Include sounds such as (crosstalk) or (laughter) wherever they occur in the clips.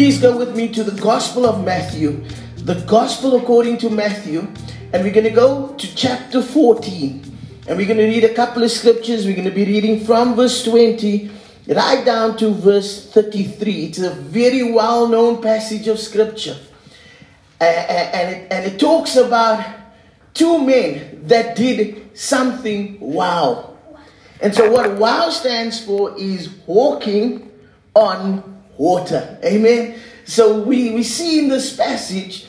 please go with me to the Gospel of Matthew, the Gospel according to Matthew, and we're going to go to chapter 14. And we're going to read a couple of scriptures. We're going to be reading from verse 20 right down to verse 33. It's a very well known passage of scripture. And it, and it talks about two men that did something wow. And so, what wow stands for is walking on water. Amen. So, we, we see in this passage,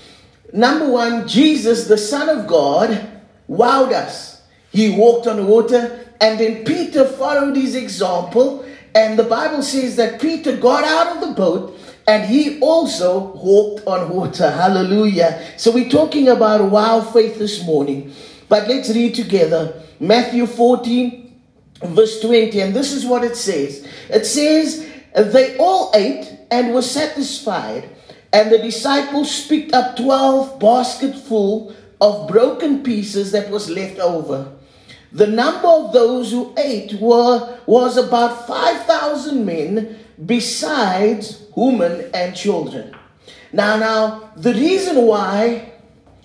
number one, Jesus, the Son of God, wowed us. He walked on the water, and then Peter followed his example. And the Bible says that Peter got out of the boat and he also walked on water. Hallelujah. So we're talking about wow faith this morning. But let's read together Matthew 14, verse 20. And this is what it says it says, They all ate and were satisfied, and the disciples picked up 12 basketful of broken pieces that was left over. The number of those who ate were, was about 5,000 men, besides women and children. Now, now, the reason why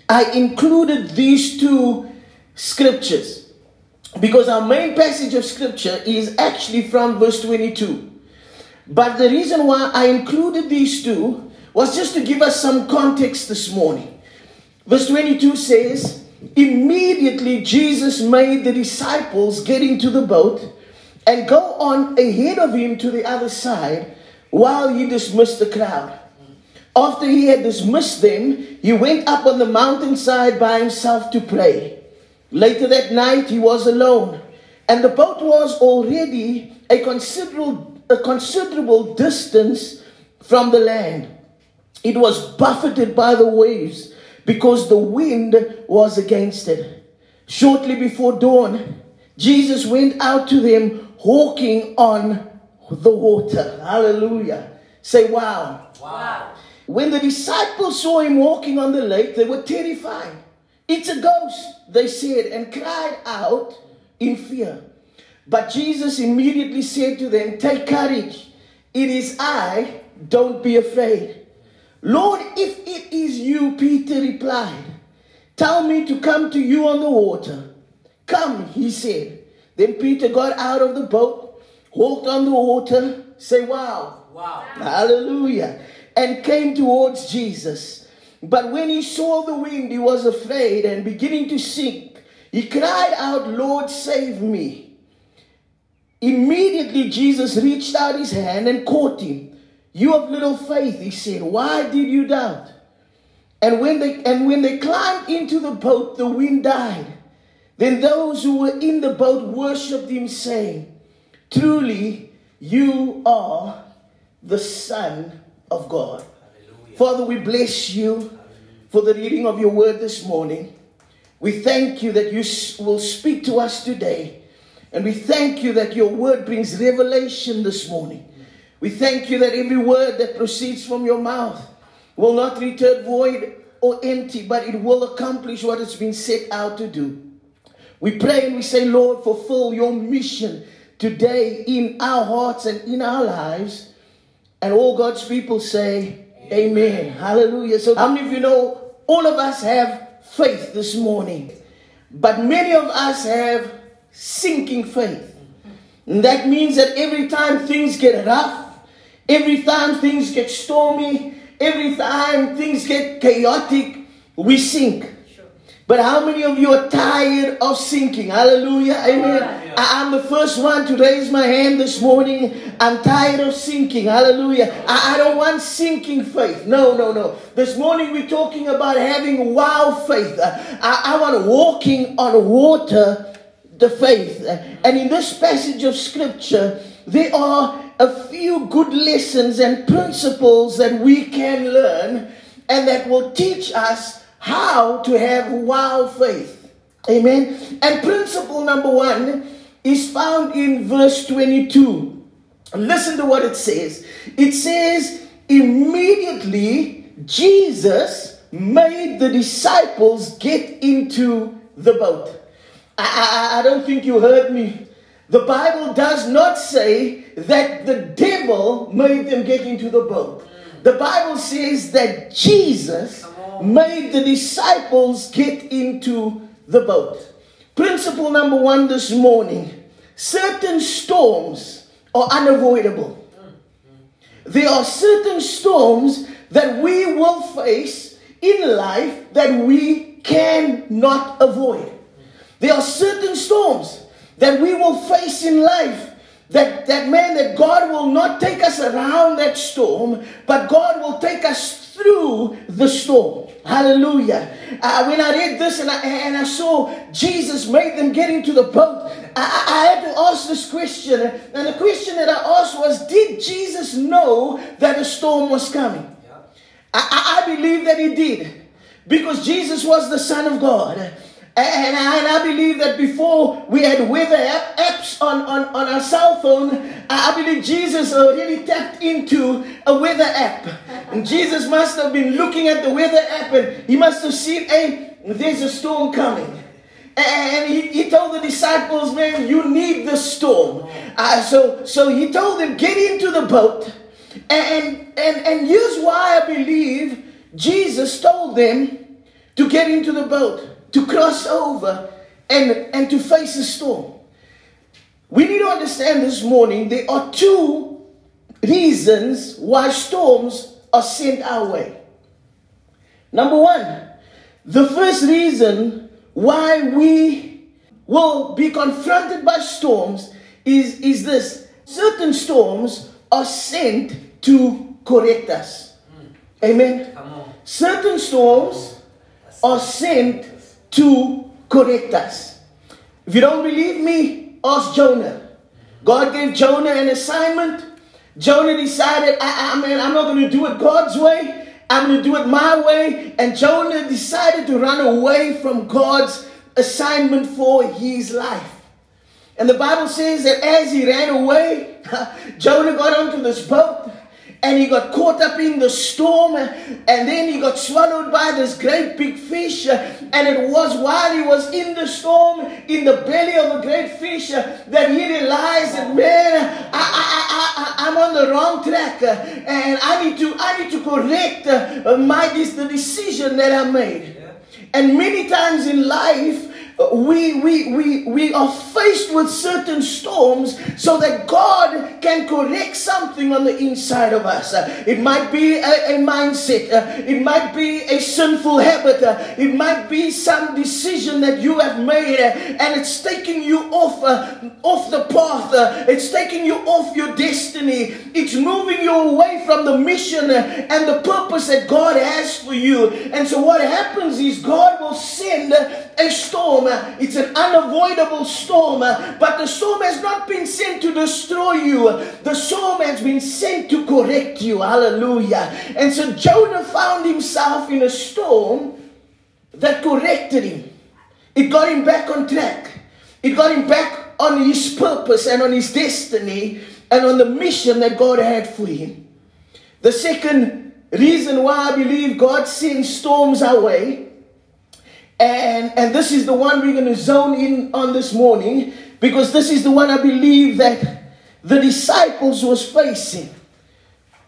I included these two scriptures, because our main passage of scripture is actually from verse 22. But the reason why I included these two was just to give us some context this morning. Verse 22 says, Immediately Jesus made the disciples get into the boat and go on ahead of him to the other side while he dismissed the crowd. After he had dismissed them, he went up on the mountainside by himself to pray. Later that night, he was alone, and the boat was already a considerable, a considerable distance from the land. It was buffeted by the waves because the wind was against it. Shortly before dawn, Jesus went out to them walking on the water. Hallelujah. Say, wow. Wow. When the disciples saw him walking on the lake, they were terrified. It's a ghost, they said, and cried out in fear. But Jesus immediately said to them, Take courage. It is I. Don't be afraid. Lord, if it is you, Peter replied, tell me to come to you on the water. Come, he said. Then Peter got out of the boat, walked on the water, say, Wow. Wow. Hallelujah. And came towards Jesus. But when he saw the wind, he was afraid and beginning to sink. He cried out, Lord, save me. Immediately, Jesus reached out his hand and caught him. You of little faith, he said, why did you doubt? And when they and when they climbed into the boat, the wind died. Then those who were in the boat worshipped him, saying, Truly, you are the Son of God. Hallelujah. Father, we bless you for the reading of your word this morning. We thank you that you will speak to us today. And we thank you that your word brings revelation this morning. We thank you that every word that proceeds from your mouth will not return void or empty, but it will accomplish what it's been set out to do. We pray and we say, Lord, fulfill your mission today in our hearts and in our lives. And all God's people say, Amen. Amen. Hallelujah. So, how many of you know all of us have faith this morning? But many of us have sinking faith. And that means that every time things get rough, every time things get stormy, every time things get chaotic, we sink. But how many of you are tired of sinking? Hallelujah. Amen. I, am the first one to raise my hand this morning. I'm tired of sinking. Hallelujah. I, I don't want sinking faith. No, no, no. This morning we're talking about having wow faith. I, I want walking on water the faith. And in this passage of scripture, there are a few good lessons and principles that we can learn and that will teach us how to have wow faith. Amen. And principle number one is found in verse 22. Listen to what it says. It says, immediately Jesus made the disciples get into the boat. I, I, I don't think you heard me. The Bible does not say that the devil made them get into the boat. The Bible says that Jesus made the disciples get into the boat. Principle number one this morning certain storms are unavoidable. There are certain storms that we will face in life that we cannot avoid. There are certain storms that we will face in life that, that man, that God will not take us around that storm, but God will take us through the storm. Hallelujah. Uh, when I read this and I, and I saw Jesus made them get into the boat, I, I had to ask this question. And the question that I asked was Did Jesus know that a storm was coming? I, I believe that he did because Jesus was the Son of God. And I, and I, believe that before we had weather apps on, on, on our cell phone, I believe Jesus already tapped into a weather app. And Jesus must have been looking at the weather app and he must have seen, hey, there's a storm coming. And he, he told the disciples, man, you need the storm. Uh, so, so he told them, get into the boat. And, and, and here's why I believe Jesus told them to get into the boat to cross over and, and to face a storm. We need to understand this morning there are two reasons why storms are sent our way. Number one, the first reason why we will be confronted by storms is, is this certain storms are sent to correct us. Mm. Amen. Certain storms are sent to correct us. If you don't believe me, ask Jonah. God gave Jonah an assignment. Jonah decided, I, I mean, I'm not going to do it God's way. I'm going to do it my way. And Jonah decided to run away from God's assignment for his life. And the Bible says that as he ran away, (laughs) Jonah got onto this boat and he got caught up in the storm and then he got swallowed by this great big fish and it was while he was in the storm in the belly of a great fish that he realized that man I, I, I, I, am on the wrong track and I need to I need to correct my this the decision that I made. And many times in life we, we, we, we are faced with certain storms so that God can correct something on the inside of us. It might be a, a mindset, uh, it might be a sinful habit, uh, it might be some decision that you have made uh, and it's taking you off, off the path, it's taking you off your destiny, it's moving you away from the mission and the purpose that God has for you. And so, what happens is God will send a storm it's an unavoidable storm, but the storm has not been sent to destroy you. The storm has been sent to correct you. Hallelujah. And so Jonah found himself in a storm that corrected him. It got him back on track. It got him back on his purpose and on his destiny and on the mission that God had for him. The second reason why I believe God sends storms our way and, and this is the one we're going to zone in on this morning because this is the one I believe that the disciples was facing.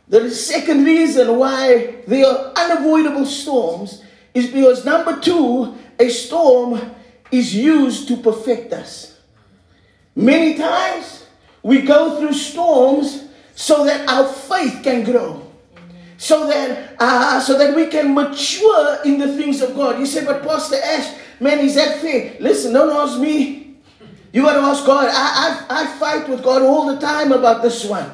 The second reason why there are unavoidable storms is because number two, a storm is used to perfect us. Many times we go through storms so that our faith can grow so that uh, so that we can mature in the things of God. You say, but Pastor Ash, man, is that fair? Listen, don't ask me. You got to ask God. I, I, I fight with God all the time about this one.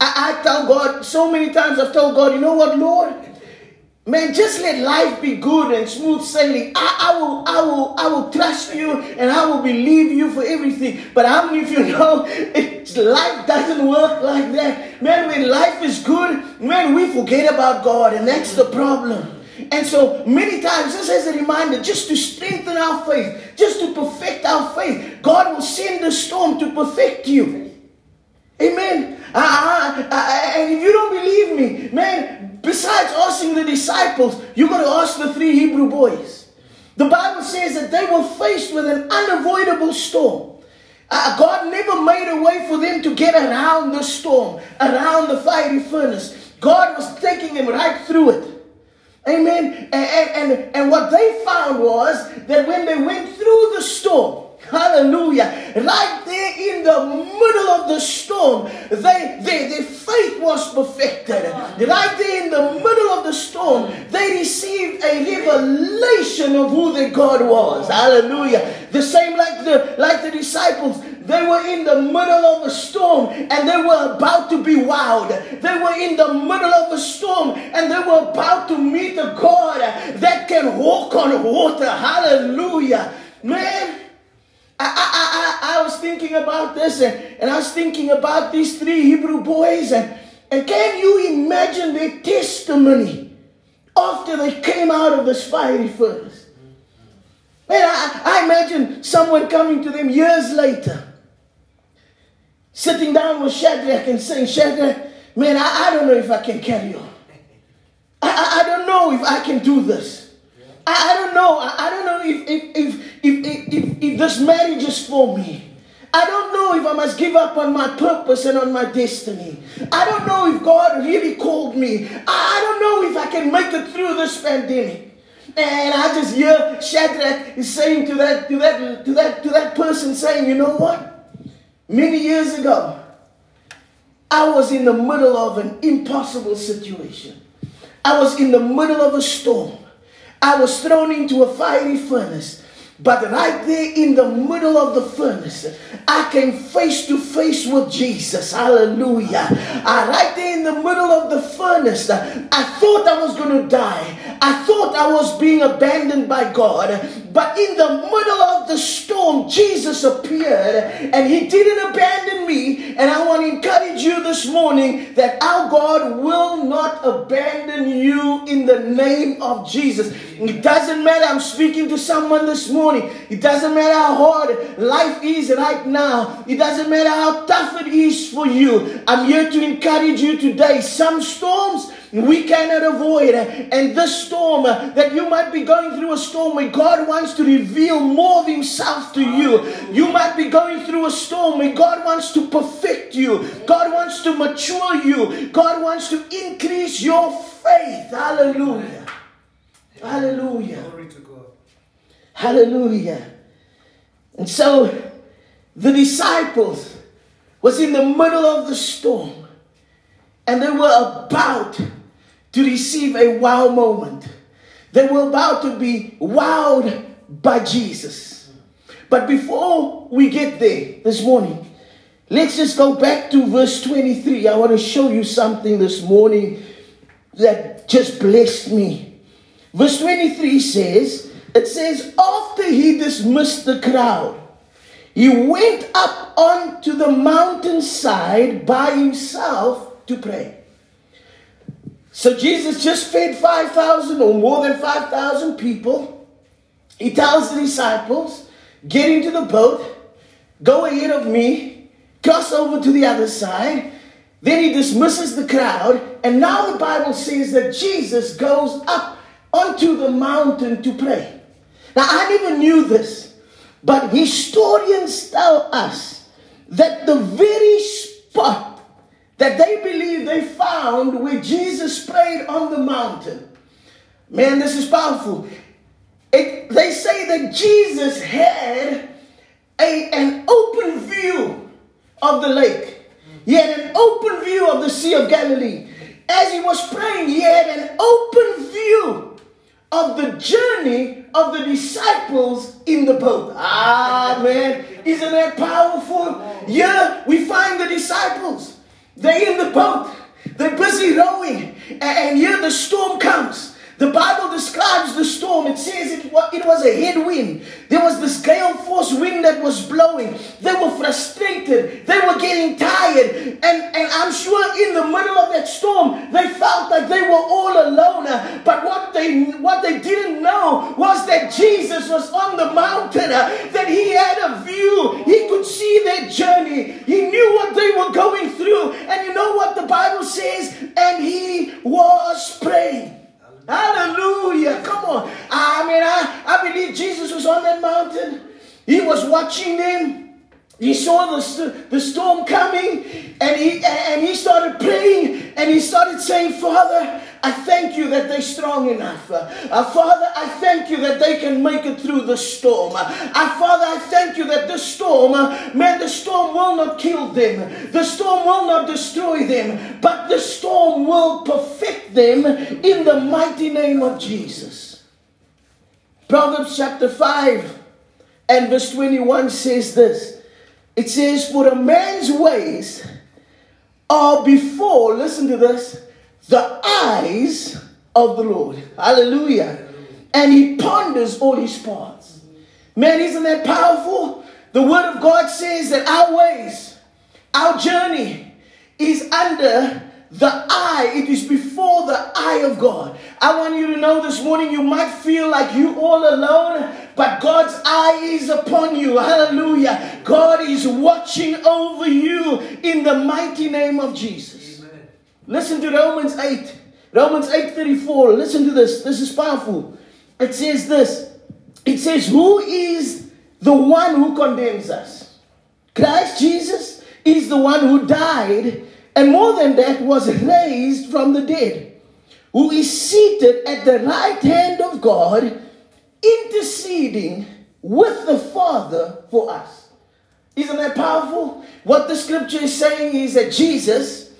I, I tell God so many times. I've told God, you know what, Lord, Man, just let life be good and smooth sailing. I, I, will, I will, I will trust you and I will believe you for everything. But how many of you (laughs) know life doesn't work like that? Man, when life is good, man, we forget about God, and that's the problem. And so many times, just as a reminder, just to strengthen our faith, just to perfect our faith, God will send the storm to perfect you. Amen. Uh, uh, uh, and if you don't believe me, man, Besides asking the disciples, you got to ask the three Hebrew boys. The Bible says that they were faced with an unavoidable storm. Uh, God never made a way for them to get around the storm, around the fiery furnace. God was taking them right through it. Amen. And, and, and, and what they found was that when they went through the storm, Hallelujah. Right there in the middle of the storm, they, they, their faith was perfected. Right there in the middle of the storm, they received a revelation of who their God was. Hallelujah. The same like the like the disciples. They were in the middle of a storm and they were about to be wowed. They were in the middle of a storm and they were about to meet a God that can walk on water. Hallelujah. Man, I, I, I, I was thinking about this and, and I was thinking about these three Hebrew boys and, and can you imagine their testimony after they came out of this fiery furnace? Man, I, I imagine someone coming to them years later, sitting down with Shadrach and saying, Shadrach, man, I, I don't know if I can carry on. I, I, I don't know if I can do this. I, I don't know. I, I, don't know if if, if, if, if, if this marriage is for me. I don't know if I must give up on my purpose and on my destiny. I don't know if God really called me. I don't know if I can make it through this pandemic. And I just hear Shadrach is saying to that, to that, to that, to that person saying, you know what? Many years ago, I was in the middle of an impossible situation. I was in the middle of a storm. I was thrown into a fiery furnace. But right there in the middle of the furnace, I came face to face with Jesus. Hallelujah. I, right there in the middle of the furnace, uh, I thought I was going to die. I thought I was being abandoned by God. But in the middle of the storm, Jesus appeared and He didn't abandon me. And I want to encourage you this morning that our God will not abandon you in the name of Jesus. It doesn't matter. I'm speaking to someone this morning. It doesn't matter how hard life is right now. It doesn't matter how tough it is for you. I'm here to encourage you today. Some storms we cannot avoid. And this storm that you might be going through a storm where God wants to reveal more of Himself to you. You might be going through a storm where God wants to perfect you, God wants to mature you, God wants to increase your faith. Hallelujah. Hallelujah. Hallelujah. And so the disciples was in the middle of the storm and they were about to receive a wow moment. They were about to be wowed by Jesus. But before we get there this morning, let's just go back to verse 23. I want to show you something this morning that just blessed me. Verse 23 says, it says, after he dismissed the crowd, he went up onto the mountainside by himself to pray. So Jesus just fed 5,000 or more than 5,000 people. He tells the disciples, get into the boat, go ahead of me, cross over to the other side. Then he dismisses the crowd, and now the Bible says that Jesus goes up onto the mountain to pray. Now, I never knew this, but historians tell us that the very spot that they believe they found where Jesus prayed on the mountain, man, this is powerful. It, they say that Jesus had a, an open view of the lake. He had an open view of the Sea of Galilee. As he was praying, he had an open view of the journey of the disciples in the boat. Man, isn't that powerful? Yeah, we find the disciples. They're in the boat, they're busy rowing, and here the storm comes. The Bible describes the storm. It says it, it was a headwind. There was this gale force wind that was blowing. They were frustrated. They were getting tired. And, and I'm sure in the middle of that storm, they felt like they were all alone. But what they, what they didn't know was that Jesus was on the mountain, that he had a view. He could see their journey. He knew what they were going through. And you know what the Bible says? And he was praying. Hallelujah. Come on. I mean, I, I believe Jesus was on that mountain. He was watching them. He saw the, the storm coming and he, and he started praying and he started saying, Father, I thank you that they're strong enough. Uh, Father, I thank you that they can make it through the storm. Uh, Father, I thank you that the storm, uh, man, the storm will not kill them. The storm will not destroy them, but the storm will perfect them in the mighty name of Jesus. Proverbs chapter 5 and verse 21 says this. It says, For a man's ways are before, listen to this, the eyes of the Lord. Hallelujah. And he ponders all his paths. Man, isn't that powerful? The word of God says that our ways, our journey is under the eye, it is before the eye of God. I want you to know this morning you might feel like you all alone, but God's eye is upon you. Hallelujah. God is watching over you in the mighty name of Jesus. Amen. Listen to Romans 8. Romans 8:34. Listen to this. This is powerful. It says this. It says, Who is the one who condemns us? Christ Jesus is the one who died and more than that, was raised from the dead, who is seated at the right hand of God, interceding with the Father for us. Isn't that powerful? What the scripture is saying is that Jesus,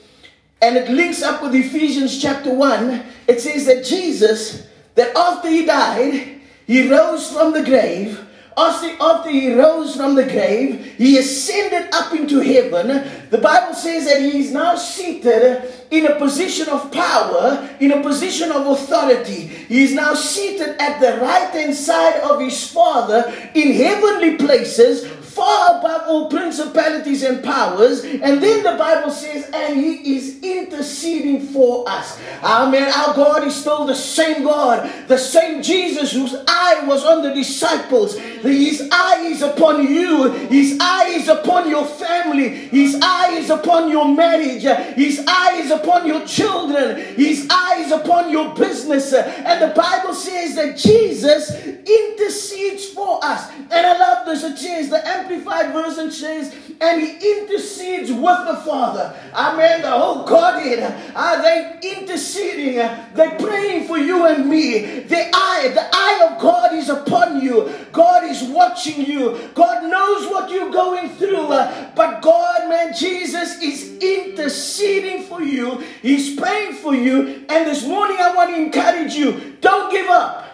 and it links up with Ephesians chapter 1, it says that Jesus, that after he died, he rose from the grave after he rose from the grave, he ascended up into heaven. The Bible says that he is now seated in a position of power, in a position of authority. He is now seated at the right hand side of his Father in heavenly places, far above all principalities and powers. And then the Bible says, and he is interceding for us. Amen. Our God is still the same God, the same Jesus whose eye was on the disciples. His eye is upon you, his eye is upon your family, his eye is upon your marriage, his eye is upon your children, his eye is upon your business. And the Bible says that Jesus intercedes for us. And I love this. It says the Amplified Version says, and he intercedes with the Father. Amen. The whole Godhead are they interceding? Uh, They're praying for you and me. The eye, the eye of God is upon you. God is watching you. God knows what you're going through. Uh, but God, man, Jesus is interceding for you. He's praying for you. And this morning I want to encourage you. Don't give up.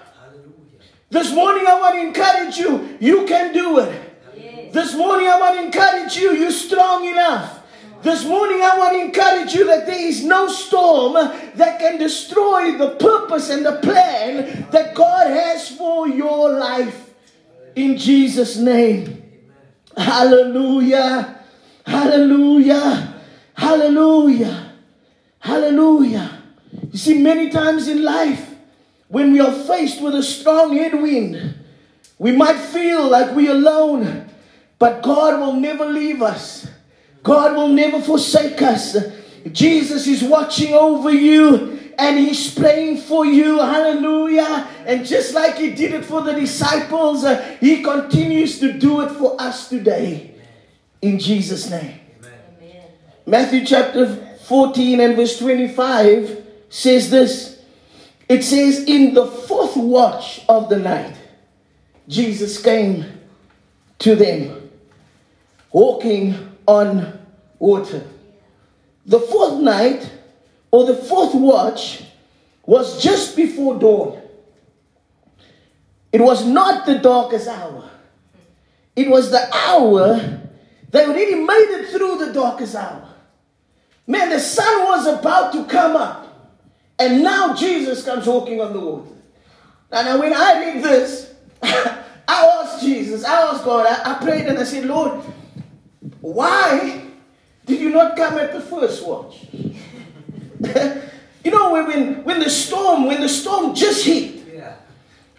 This morning I want to encourage you. You can do it. This morning, I want to encourage you, you're strong enough. This morning, I want to encourage you that there is no storm that can destroy the purpose and the plan that God has for your life. In Jesus' name. Hallelujah. Hallelujah. Hallelujah. Hallelujah. You see, many times in life, when we are faced with a strong headwind, we might feel like we're alone. But God will never leave us. God will never forsake us. Jesus is watching over you and he's praying for you. Hallelujah. And just like he did it for the disciples, uh, he continues to do it for us today. In Jesus' name. Amen. Matthew chapter 14 and verse 25 says this it says, In the fourth watch of the night, Jesus came to them walking on water. The fourth night, or the fourth watch, was just before dawn. It was not the darkest hour. It was the hour they already made it through the darkest hour. Man, the sun was about to come up, and now Jesus comes walking on the water. And now when I read this, (laughs) I asked Jesus, I asked God, I, I prayed and I said, Lord, why did you not come at the first watch? (laughs) you know, when, when the storm, when the storm just hit, yeah.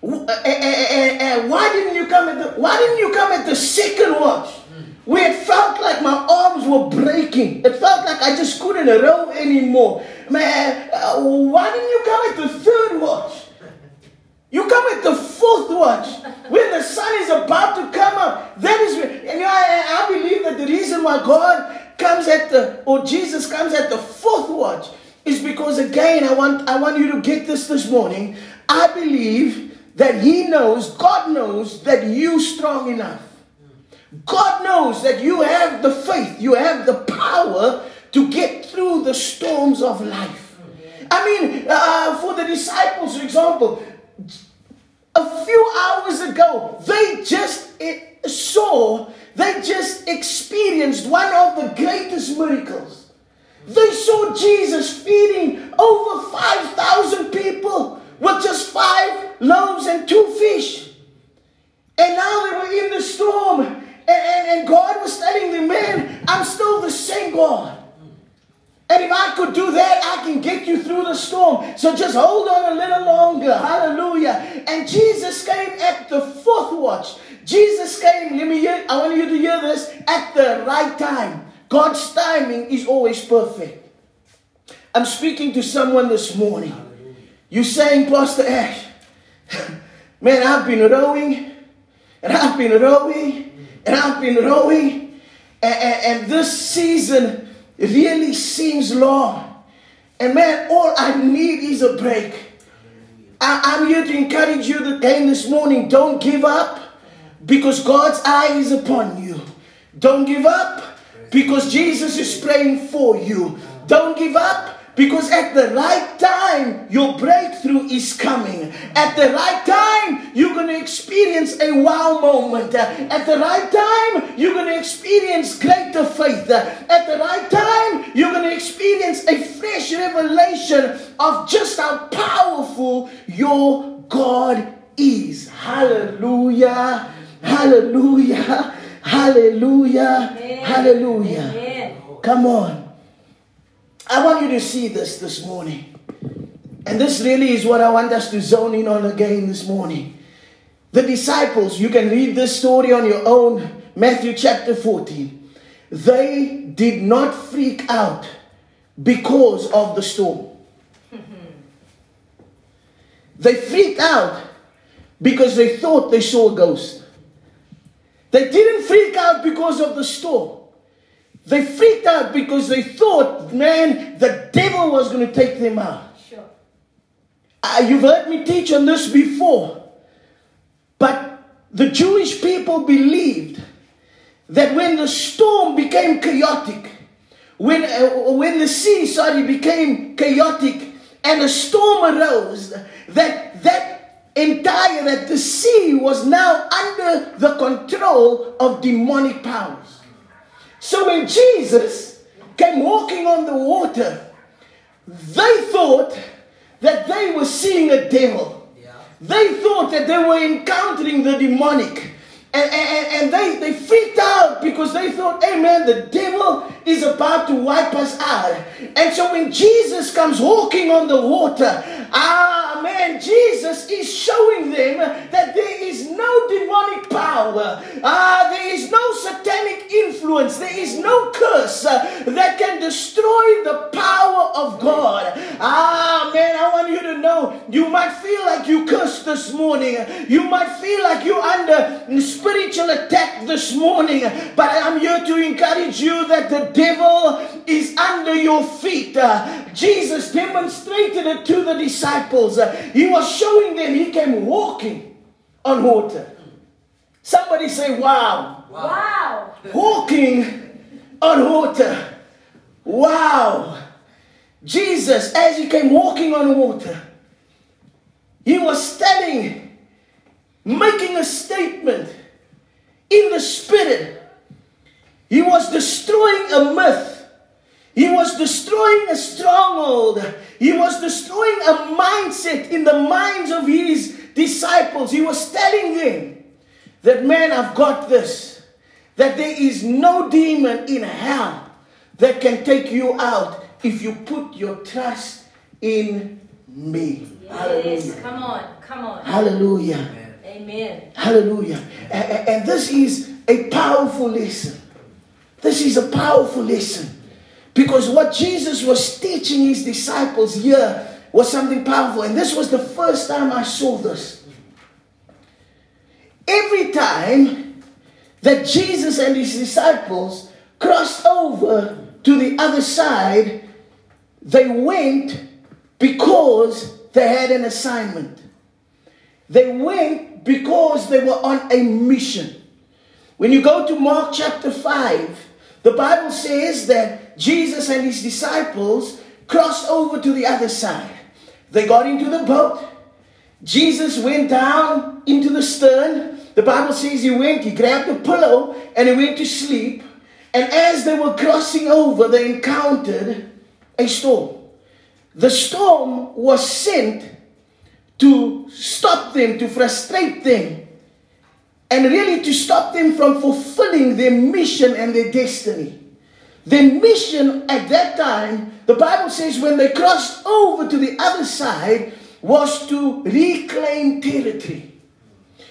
uh, uh, uh, why didn't you come at the why didn't you come at the second watch? Mm. Where it felt like my arms were breaking. It felt like I just couldn't row anymore. Man, uh, why didn't you come at the third watch? You come at the fourth watch when the sun is about to come up. That is, and you know, I, I believe that the reason why God comes at the, or Jesus comes at the fourth watch is because again, I want, I want you to get this this morning. I believe that He knows, God knows that you strong enough. God knows that you have the faith, you have the power to get through the storms of life. I mean, uh, for the disciples, for example, a few hours ago, they just saw, they just experienced one of the greatest miracles. They saw Jesus feeding over 5,000 people with just five loaves and two fish. And now they were in the storm, and, and, and God was telling them, Man, I'm still the same God. And if I could do that, I can get you through the storm. So just hold on a little longer. Hallelujah. And Jesus came at the fourth watch. Jesus came, let me hear, I want you to hear this, at the right time. God's timing is always perfect. I'm speaking to someone this morning. You're saying, Pastor Ash, (laughs) man, I've been rowing, and I've been rowing, and I've been rowing, and, and, and this season really seems long. And man, all I need is a break. I, am here to encourage you again this morning. Don't give up because God's eye is upon you. Don't give up because Jesus is praying for you. Don't give up because at the right time, your breakthrough is coming. At the right time, you're going to experience a wow moment. At the right time, you're going to experience greater faith. At the right time, you're going to experience a fresh revelation of just how powerful your God is. Hallelujah. Hallelujah. Hallelujah. Amen. Hallelujah. Amen. Come on. I want you to see this this morning. And this really is what I want us to zone in on again this morning. The disciples, you can read this story on your own, Matthew chapter 14. They did not freak out because of the storm. (laughs) they freaked out because they thought they saw a ghost. They didn't freak out because of the storm. They freaked out because they thought, man, the devil was going to take them out. Sure. Uh, you've heard me teach on this before. But the Jewish people believed that when the storm became chaotic, when, uh, when the sea, sorry, became chaotic and a storm arose, that that entire that the sea was now under the control of demonic powers. So when Jesus came walking on the water, they thought that they were seeing a devil. Yeah. They thought that they were encountering the demonic. And, and, and they, they freaked out because they thought, hey man, the devil is about to wipe us out. And so when Jesus comes walking on the water, ah man, Jesus is showing them that there is no demonic power, ah, there is no satanic influence, there is no curse uh, that can destroy the power of God. Ah man, I want you to know you might feel like you cursed this morning, you might feel like you're under spiritual attack this morning, but I'm here to encourage you that the devil is under your feet. Jesus demonstrated it to the disciples. He was showing them he came walking on water. Somebody say, Wow. Wow. Walking on water. Wow. Jesus, as he came walking on water, he was standing, making a statement in the spirit. He was destroying a myth. He was destroying a stronghold. He was destroying a mindset in the minds of his disciples. He was telling them that, man, I've got this. That there is no demon in hell that can take you out if you put your trust in me. Yes, Hallelujah. come on, come on. Hallelujah. Amen. Hallelujah. And, and this is a powerful lesson. This is a powerful lesson. Because what Jesus was teaching his disciples here was something powerful. And this was the first time I saw this. Every time that Jesus and his disciples crossed over to the other side, they went because they had an assignment. They went because they were on a mission. When you go to Mark chapter 5, the Bible says that Jesus and his disciples crossed over to the other side. They got into the boat. Jesus went down into the stern. The Bible says he went, he grabbed a pillow, and he went to sleep. And as they were crossing over, they encountered a storm. The storm was sent to stop them, to frustrate them, and really to stop them from fulfilling their mission and their destiny. Their mission at that time, the Bible says, when they crossed over to the other side, was to reclaim territory.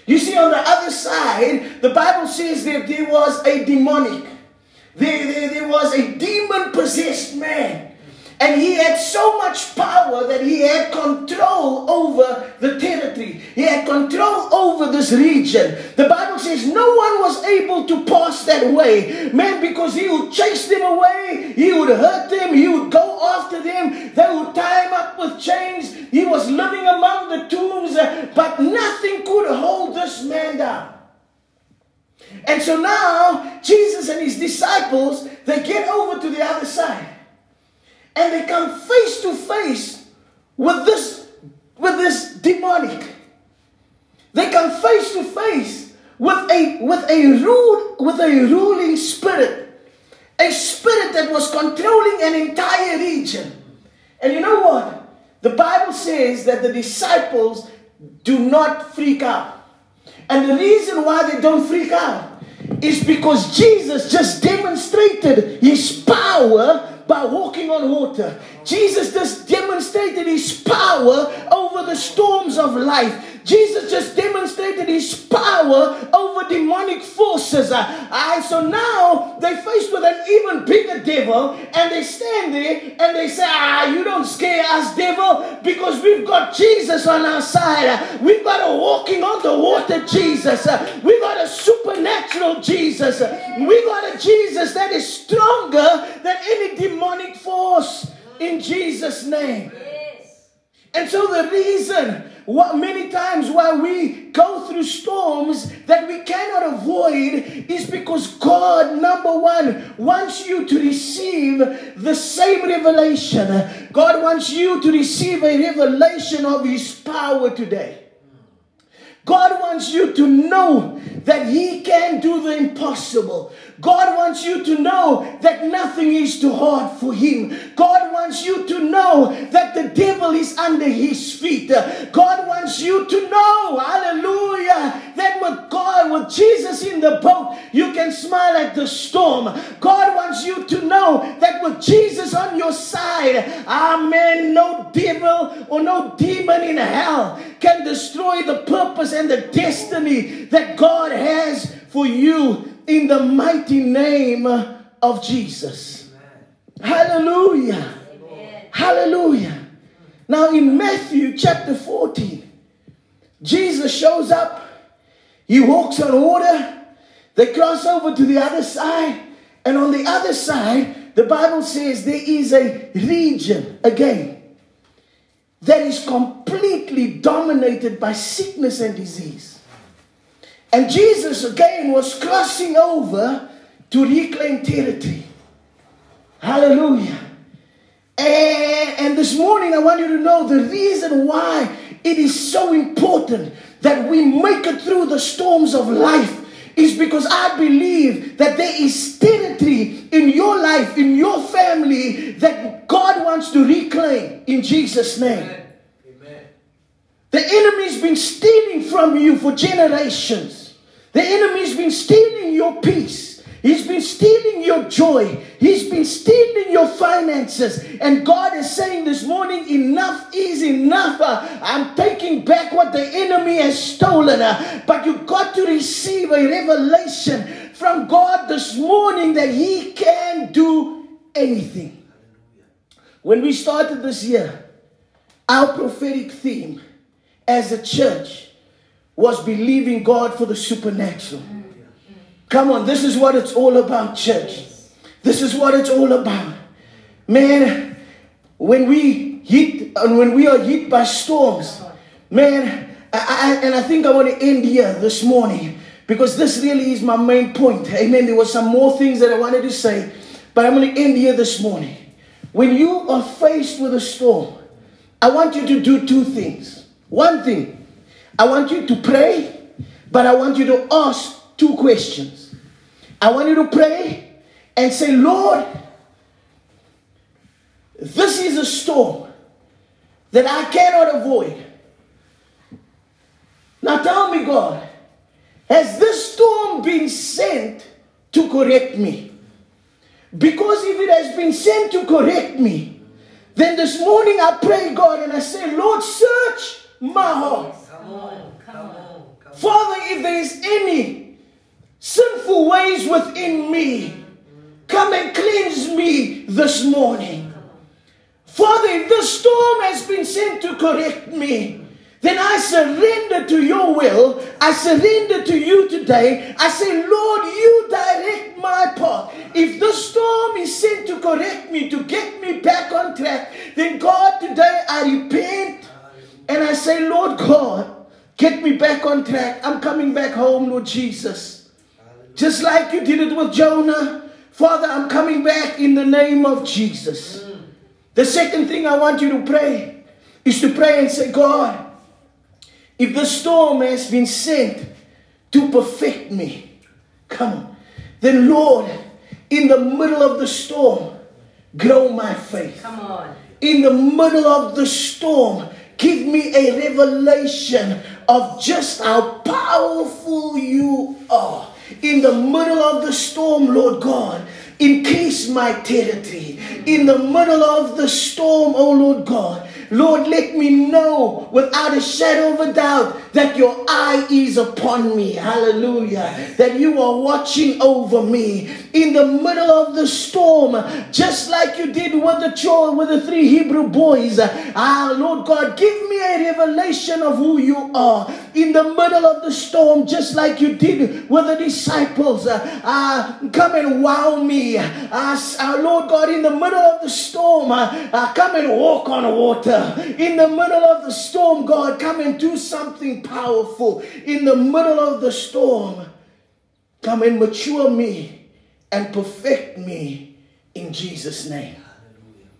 You see, on the other side, the Bible says that there was a demonic, there, there, there was a demon possessed man and he had so much power that he had control over the territory. He had control over this region. The Bible says no one was able to pass that way. Man, because he would chase them away, he would hurt them, he would go after them, they would tie him up with chains. He was living among the tombs, uh, but nothing could hold this man down. And so now Jesus and his disciples, they get over to the other side and they come face to face with this with this demonic. They come face to face with a with a rule with a ruling spirit. A spirit that was controlling an entire region. And you know what? The bible says that the disciples do not freak out. And the reason why they don't freak out is because jesus just demonstrated his power by walking on water. Jesus just demonstrated his power over the storms of life. Jesus just demonstrated his power over demonic forces. So now they're faced with an even bigger devil, and they stand there and they say, Ah, you don't scare us, devil, because we've got Jesus on our side. We've got a walking on the water Jesus. Uh, we got a supernatural Jesus. Uh, we got a Jesus that is stronger than any demonic force in Jesus' name. And so the reason what many times why we go through storms that we cannot avoid is because God, number one, wants you to receive the same revelation. God wants you to receive a revelation of His power today. God wants you to know that He can do the impossible. God wants you to know that nothing is too hard for Him. God wants you to know that the devil is under His feet. God wants you to know, hallelujah, with Jesus in the boat, you can smile at the storm. God wants you to know that with Jesus on your side, amen, no devil or no demon in hell can destroy the purpose and the destiny that God has for you in the mighty name of Jesus. Hallelujah. Hallelujah. Now, in Matthew chapter 14, Jesus shows up. He walks on water. They cross over to the other side. And on the other side, the Bible says there is a region again that is completely dominated by sickness and disease. And Jesus again was crossing over to reclaim territory. Hallelujah. And, and, this morning, I want you to know the reason why it is so important that we make it through the storms of life is because I believe that there is territory in your life, in your family, that God wants to reclaim in Jesus' name. Amen. The enemy's been stealing from you for generations. The enemy's been stealing your peace. He's been stealing your joy. He's been stealing your finances. And God is saying this morning, enough is enough. Uh, I'm taking back what the enemy has stolen. Uh, but you've got to receive a revelation from God this morning that He can do anything. When we started this year, our prophetic theme as a church was believing God for the supernatural. Come on, this is what it's all about, church. This is what it's all about. Man, when we hit and when we are hit by storms, man, I, I, and I think I want to end here this morning because this really is my main point. Amen. There were some more things that I wanted to say, but I'm going to end here this morning. When you are faced with a storm, I want you to do two things. One thing, I want you to pray, but I want you to ask two questions. I want you to pray and say, Lord, this is a storm that I cannot avoid. Now tell me, God, has this storm been sent to correct me? Because if it has been sent to correct me, then this morning I pray, God, and I say, Lord, search my heart. Come on. Come on. come on. Father, if there is any sinful ways within me, come and cleanse me this morning. Father, if the storm has been sent to correct me, then I surrender to your will. I surrender to you today. I say, Lord, you direct my path. If the storm is sent to correct me, to get me back on track, then God, today I repent and I say, Lord God, get me back on track. I'm coming back home, Lord Jesus. Just like you did it with Jonah. Father, I'm coming back in the name of Jesus. The second thing I want you to pray is to pray and say, God, if the storm has been sent to perfect me, come on, then Lord, in the middle of the storm, grow my faith. Come on. In the middle of the storm, give me a revelation of just how powerful you are. In the middle of the storm, Lord God, increase my territory. In the middle of the storm, oh Lord God, Lord, let me know without a shadow of a doubt that your eye is upon me. Hallelujah. That you are watching over me in the middle of the storm, just like you did with the child, with the three Hebrew boys. Ah, Lord God, give me a revelation of who you are in the middle of the storm, just like you did with the disciples. Ah, come and wow me. Ah, ah, Lord God, in the middle of the storm, ah, come and walk on water. In the middle of the storm, God, come and do something powerful. In the middle of the storm, come and mature me and perfect me in Jesus' name.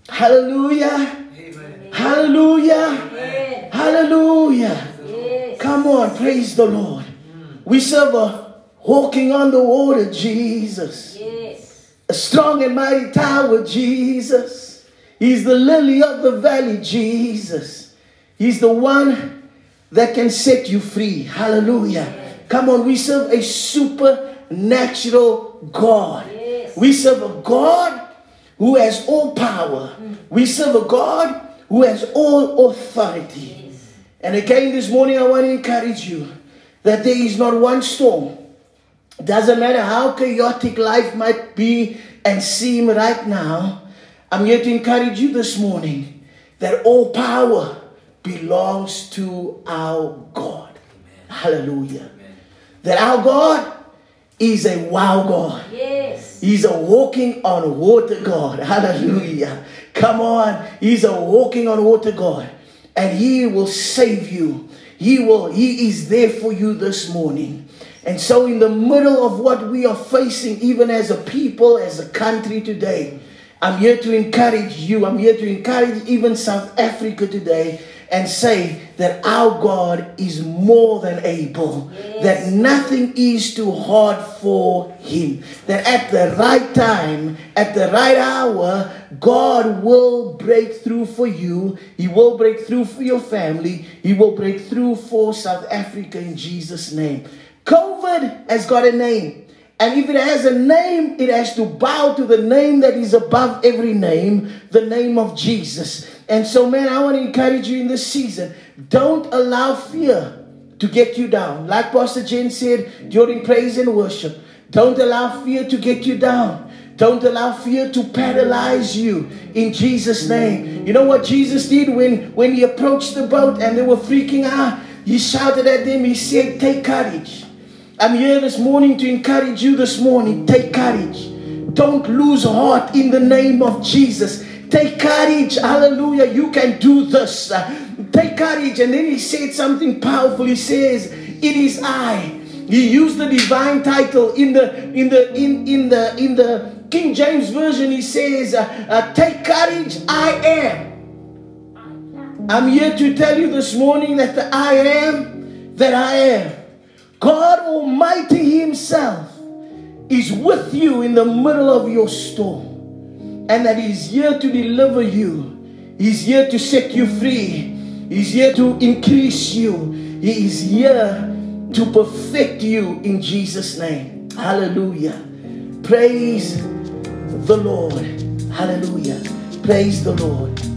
Hallelujah. Hallelujah. Amen. Hallelujah. Yes. Come on, praise the Lord. We serve a walking on the water, Jesus. Yes. A strong and mighty tower, Jesus. He's the lily of the valley, Jesus. He's the one that can set you free. Hallelujah. Come on, we serve a supernatural God. Yes. We serve a God who has all power. We serve a God who has all authority. Yes. And again, this morning, I want to encourage you that there is not one storm. Doesn't matter how chaotic life might be and seem right now. I'm here to encourage you this morning that all power belongs to our God. Hallelujah. That our God is a wow God. Yes. He's a walking on water God. Hallelujah. Come on. He's a walking on water God. And he will save you. He will, he is there for you this morning. And so, in the middle of what we are facing, even as a people, as a country today, I'm here to encourage you. I'm here to encourage even South Africa today and say that our God is more than able, that nothing is too hard for Him, that at the right time, at the right hour, God will break through for you. He will break through for your family. He will break through for South Africa in Jesus' name. COVID has got a name. And if it has a name, it has to bow to the name that is above every name, the name of Jesus. And so, man, I want to encourage you in this season don't allow fear to get you down. Like Pastor Jen said during praise and worship, don't allow fear to get you down. Don't allow fear to paralyze you in Jesus' name. You know what Jesus did when, when he approached the boat and they were freaking out? He shouted at them, he said, Take courage. I'm here this morning to encourage you this morning. Take courage. Don't lose heart in the name of Jesus. Take courage. Hallelujah. You can do this. Take courage. And then he said something powerful. He says, It is I. He used the divine title in the in the in in the in the King James version. He says, uh, uh, "Take courage, I am." I'm here to tell you this morning that the I am that I am, God Almighty Himself, is with you in the middle of your storm, and that He's here to deliver you. He's here to set you free. He's here to increase you. He is here to perfect you in Jesus' name. Hallelujah. Praise the Lord. Hallelujah. Praise the Lord.